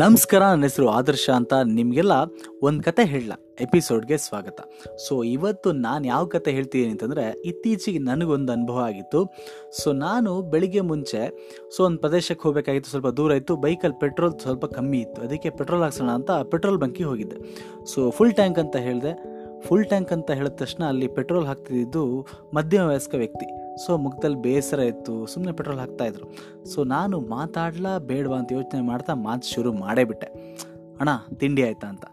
ನಮಸ್ಕಾರ, ನನ್ನ ಹೆಸರು ಆದರ್ಶ ಅಂತ ನಿಮಗೆಲ್ಲ ಒಂದು ಕತೆ ಹೇಳಲ್ಲ ಎಪಿಸೋಡ್ಗೆ ಸ್ವಾಗತ. ಸೊ ಇವತ್ತು ನಾನು ಯಾವ ಕತೆ ಹೇಳ್ತಿದ್ದೀನಿ ಅಂತಂದರೆ ಇತ್ತೀಚೆಗೆ ನನಗೊಂದು ಅನುಭವ ಆಗಿತ್ತು. ಸೊ ನಾನು ಬೆಳಿಗ್ಗೆ ಮುಂಚೆ ಸೊ ಒಂದು ಪ್ರದೇಶಕ್ಕೆ ಹೋಗಬೇಕಾಗಿತ್ತು, ಸ್ವಲ್ಪ ದೂರ ಇತ್ತು. ಬೈಕಲ್ಲಿ ಪೆಟ್ರೋಲ್ ಸ್ವಲ್ಪ ಕಮ್ಮಿ ಇತ್ತು. ಅದಕ್ಕೆ ಪೆಟ್ರೋಲ್ ಹಾಕ್ಸೋಣ ಅಂತ ಪೆಟ್ರೋಲ್ ಬಂಕಿಗೆ ಹೋಗಿದ್ದೆ. ಸೊ ಫುಲ್ ಟ್ಯಾಂಕ್ ಅಂತ ಹೇಳಿದೆ. ಫುಲ್ ಟ್ಯಾಂಕ್ ಅಂತ ಹೇಳಿದ ತಕ್ಷಣ ಅಲ್ಲಿ ಪೆಟ್ರೋಲ್ ಹಾಕ್ತಿದ್ದು ಮಧ್ಯಮ ವಯಸ್ಕ ವ್ಯಕ್ತಿ. ಸೊ ಮುಖದಲ್ಲಿ ಬೇಸರ ಇತ್ತು ಸುಮ್ಮನೆ ಪೆಟ್ರೋಲ್ ಹಾಕ್ತಾಯಿದ್ರು ಸೊ ನಾನು ಮಾತಾಡ್ಲಾ ಬೇಡವಾ ಅಂತ ಯೋಚನೆ ಮಾಡ್ತಾ ಮಾತು ಶುರು ಮಾಡೇ ಬಿಟ್ಟೆ. ಅಣ್ಣ, ತಿಂಡಿ ಆಯ್ತಾ ಅಂತ.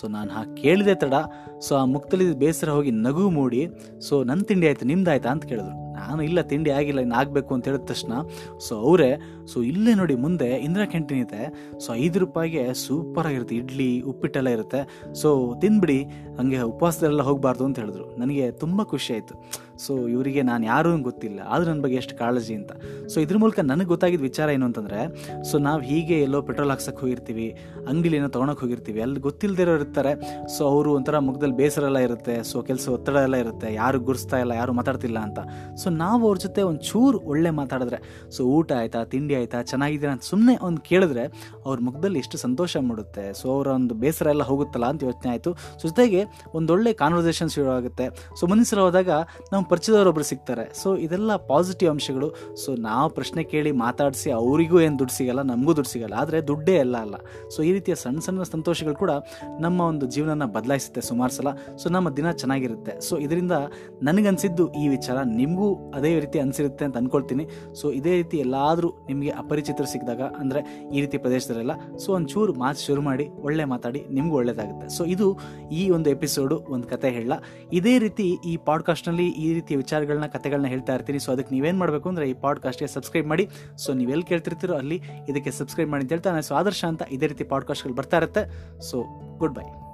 ಸೊ ನಾನು ಹಾಗೆ ಕೇಳಿದೆ ತಡ. ಸೊ ಆ ಮುಖದಲ್ಲಿ ಬೇಸರ ಹೋಗಿ ನಗು ಮೂಡಿ, ಸೊ ನನ್ನ ತಿಂಡಿ ಆಯ್ತು ನಿಮ್ದು ಆಯ್ತಾ ಅಂತ ಕೇಳಿದ್ರು. ನಾನು ಇಲ್ಲ, ತಿಂಡಿ ಆಗಿಲ್ಲ, ಇನ್ನು ಆಗಬೇಕು ಅಂತ ಹೇಳಿದ ತಕ್ಷಣ ಸೊ ಅವರೇ ಸೊ ಇಲ್ಲೇ ನೋಡಿ ಮುಂದೆ ಇಂದಿರಾ ಕ್ಯಾಂಟೀನ್ ಇದೆ. ಸೊ ಐದು ರೂಪಾಯಿಗೆ ಸೂಪರ್ ಆಗಿರುತ್ತೆ. ಇಡ್ಲಿ, ಉಪ್ಪಿಟ್ಟೆಲ್ಲ ಇರುತ್ತೆ. ಸೊ ತಿಂದ್ಬಿಡಿ ಹಂಗೆ ಉಪವಾಸದಲ್ಲೆಲ್ಲ ಹೋಗಬಾರ್ದು ಅಂತ ಹೇಳಿದ್ರು. ನನಗೆ ತುಂಬ ಖುಷಿ ಆಯಿತು. ಸೊ ಇವರಿಗೆ ನಾನು ಯಾರೂ ಗೊತ್ತಿಲ್ಲ. ಆದರೂ ನನ್ನ ಬಗ್ಗೆ ಎಷ್ಟು ಕಾಳಜಿ ಅಂತ. ಸೊ ಇದ್ರ ಮೂಲಕ ನನಗೆ ಗೊತ್ತಾಗಿದ್ದ ವಿಚಾರ ಏನು ಅಂತಂದರೆ ಸೊ ನಾವು ಹೀಗೆ ಎಲ್ಲೋ ಪೆಟ್ರೋಲ್ ಹಾಕ್ಸಕ್ಕೆ ಹೋಗಿರ್ತೀವಿ ಅಂಗಡಿಲಿ ಏನೋ ತೊಗೊಳಕ್ಕೆ ಹೋಗಿರ್ತೀವಿ. ಅಲ್ಲಿ ಗೊತ್ತಿಲ್ಲದಿರೋ ಇರ್ತಾರೆ. ಸೊ ಅವರು ಒಂಥರ ಮುಖದಲ್ಲಿ ಬೇಸರ ಎಲ್ಲ ಇರುತ್ತೆ. ಸೊ ಕೆಲಸ ಒತ್ತಡ ಎಲ್ಲ ಇರುತ್ತೆ. ಯಾರು ಗುರ್ಸ್ತಾ ಇಲ್ಲ, ಯಾರು ಮಾತಾಡ್ತಿಲ್ಲ ಅಂತ. ಸೊ ನಾವು ಅವ್ರ ಜೊತೆ ಒಂದು ಚೂರು ಒಳ್ಳೆ ಮಾತಾಡಿದ್ರೆ ಸೊ ಊಟ ಆಯ್ತಾ, ತಿಂಡಿ ಆಯ್ತಾ, ಚೆನ್ನಾಗಿದ್ದೀರಾ ಅಂತ ಸುಮ್ಮನೆ ಒಂದು ಕೇಳಿದ್ರೆ ಅವ್ರ ಮುಖದಲ್ಲಿ ಎಷ್ಟು ಸಂತೋಷ ಮೂಡುತ್ತೆ. ಸೊ ಅವರ ಒಂದು ಬೇಸರ ಎಲ್ಲ ಹೋಗುತ್ತಲ್ಲ ಅಂತ ಯೋಚನೆ ಆಯಿತು. ಸೊ ಜೊತೆಗೆ ಒಂದೊಳ್ಳೆ ಕಾನ್ವರ್ಸೇಷನ್ ಶುರು ಆಗುತ್ತೆ. ಸೊ ಮುಂದಿನ ಹೋದಾಗ ನಮ್ಮ ಪರಿಚಯದವರೊಬ್ಬರು ಸಿಗ್ತಾರೆ. ಸೊ ಇದೆಲ್ಲ ಪಾಸಿಟಿವ್ ಅಂಶಗಳು. ಸೊ ನಾವು ಪ್ರಶ್ನೆ ಕೇಳಿ ಮಾತಾಡಿಸಿ ಅವರಿಗೂ ಏನು ದುಡ್ಡು ಸಿಗಲ್ಲ, ನಮಗೂ ದುಡ್ಡು ಸಿಗಲ್ಲ. ಆದರೆ ದುಡ್ಡೇ ಎಲ್ಲ ಅಲ್ಲ. ಸೊ ಈ ರೀತಿಯ ಸಣ್ಣ ಸಣ್ಣ ಸಂತೋಷಗಳು ಕೂಡ ನಮ್ಮ ಒಂದು ಜೀವನನ ಬದಲಾಯಿಸುತ್ತೆ ಸುಮಾರು ಸಲ. ಸೊ ನಮ್ಮ ದಿನ ಚೆನ್ನಾಗಿರುತ್ತೆ. ಸೊ ಇದರಿಂದ ನನಗನ್ಸಿದ್ದು ಈ ವಿಚಾರ, ನಿಮಗೂ ಅದೇ ರೀತಿ ಅನಿಸಿರುತ್ತೆ ಅಂತ ಅಂದ್ಕೊಳ್ತೀನಿ ಸೊ ಇದೇ ರೀತಿ ಎಲ್ಲಾದರೂ ನಿಮಗೆ ಅಪರಿಚಿತರು ಸಿಕ್ಕಿದಾಗ, ಅಂದರೆ ಈ ರೀತಿ ಪ್ರದೇಶದಲ್ಲೆಲ್ಲ ಸೊ ಒಂಚೂರು ಮಾತು ಶುರು ಮಾಡಿ, ಒಳ್ಳೆ ಮಾತಾಡಿ, ನಿಮಗೂ ಒಳ್ಳೆಯದಾಗುತ್ತೆ ಸೊ ಇದು ಈ ಒಂದು ಎಪಿಸೋಡು ಒಂದು ಕತೆ ಹೇಳ. ಇದೇ ರೀತಿ ಈ ಪಾಡ್ಕಾಸ್ಟ್ನಲ್ಲಿ ಈ ರೀತಿಯ ವಿಚಾರಗಳನ್ನ ಕತೆಗಳನ್ನ ಹೇಳ್ತಾ ಇರ್ತೀನಿ. ಸೊ ಅದಕ್ಕೆ ನೀವೇನು ಮಾಡಬೇಕು ಅಂದರೆ ಈ ಪಾಡ್ಕಾಸ್ಟ್ಗೆ ಸಬ್ಸ್ಕ್ರೈಬ್ ಮಾಡಿ. ಸೊ ನೀವೆಲ್ಲಿ ಕೇಳ್ತಿರ್ತೀರೋ ಅಲ್ಲಿ ಇದಕ್ಕೆ ಸಬ್ಸ್ಕ್ರೈಬ್ ಮಾಡಿ ಅಂತ ಹೇಳ್ತಾ ನಾನು ಸೊ ಆದರ್ಶ ಅಂತ ಇದೇ ರೀತಿ ಪಾಡ್ಕಾಸ್ಟ್ಗಳು ಬರ್ತಾ ಇರುತ್ತೆ. So good bye